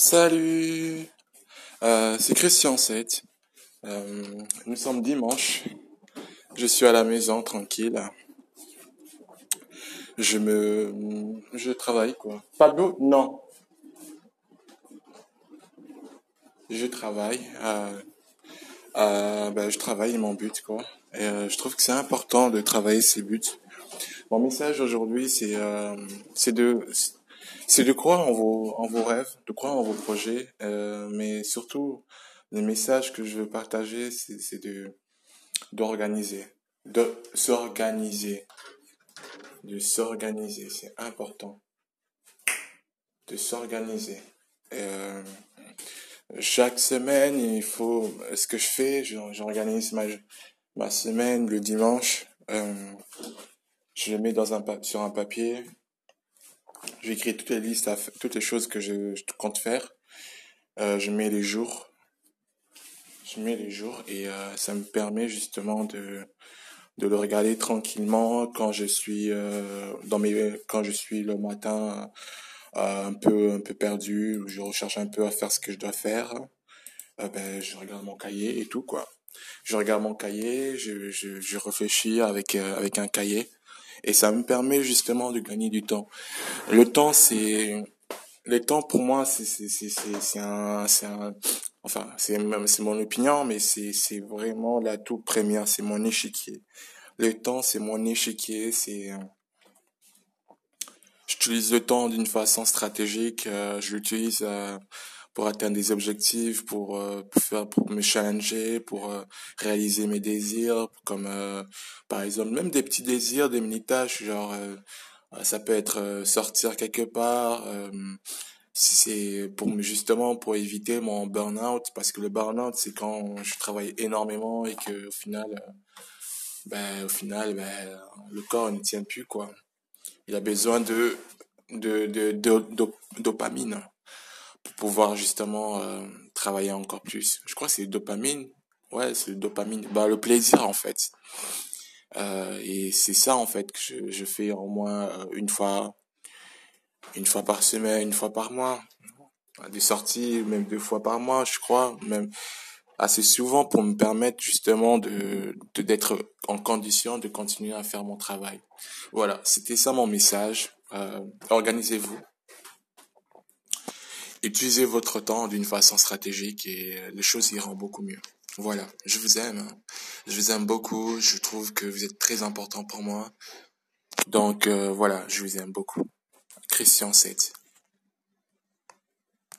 Salut, euh, c'est Christian 7. Euh, nous sommes dimanche. Je suis à la maison tranquille. Je me, je travaille quoi. Pablo, non. Je travaille. Euh, ben, je travaille mon but quoi. Et je trouve que c'est important de travailler ses buts. Mon message aujourd'hui, c'est c'est de c'est de croire en vos, en vos rêves, de croire en vos projets, euh, mais surtout, le message que je veux partager, c'est d'organiser, de s'organiser, de s'organiser, c'est important, de s'organiser. Euh, chaque semaine, il faut, ce que je fais, j'organise ma, ma semaine le dimanche, euh, je le mets dans un, sur un papier, J'écris toutes les listes, toutes les choses que je, compte faire. Euh, je mets les jours. Je mets les jours et euh, ça me permet justement de de le regarder tranquillement quand je suis euh, dans mes quand je suis le matin un peu un peu perdu je recherche un peu à faire ce que je dois faire ben je regarde mon cahier et tout quoi je regarde mon cahier je je, je réfléchis avec avec un cahier et ça me permet justement de gagner du temps. Le temps, c'est le temps pour moi, c'est c'est un un enfin c'est mon opinion, mais c'est vraiment la toute première, c'est mon échiquier. Le temps, c'est mon échiquier, c'est j'utilise le temps d'une façon stratégique, euh, euh, pour atteindre des objectifs, pour, euh, pour faire, pour me challenger, pour euh, réaliser mes désirs, comme euh, par exemple même des petits désirs, des mini tâches, genre ça peut être sortir quelque part. si c'est pour justement pour éviter mon burn-out parce que le burn-out c'est quand je travaille énormément et que au final ben au final ben le corps ne tient plus quoi il a besoin de, de, de, de dopamine pour pouvoir justement euh, travailler encore plus. Je crois que c'est dopamine. Ouais, c'est dopamine. Bah, le plaisir, en fait. Euh, et c'est ça, en fait, que je, fais au moins euh, une fois, une fois par semaine, une fois par mois. Des sorties, même deux fois par mois, je crois. Même assez souvent pour me permettre justement de d'être en condition de continuer à faire mon travail. Voilà, c'était ça mon message. Organisez-vous utilisez votre temps d'une façon stratégique et les choses iront beaucoup mieux. Voilà, je vous aime. Je vous aime beaucoup. Je trouve que vous êtes très important pour moi. Donc euh, voilà, je vous aime beaucoup. Christian 7.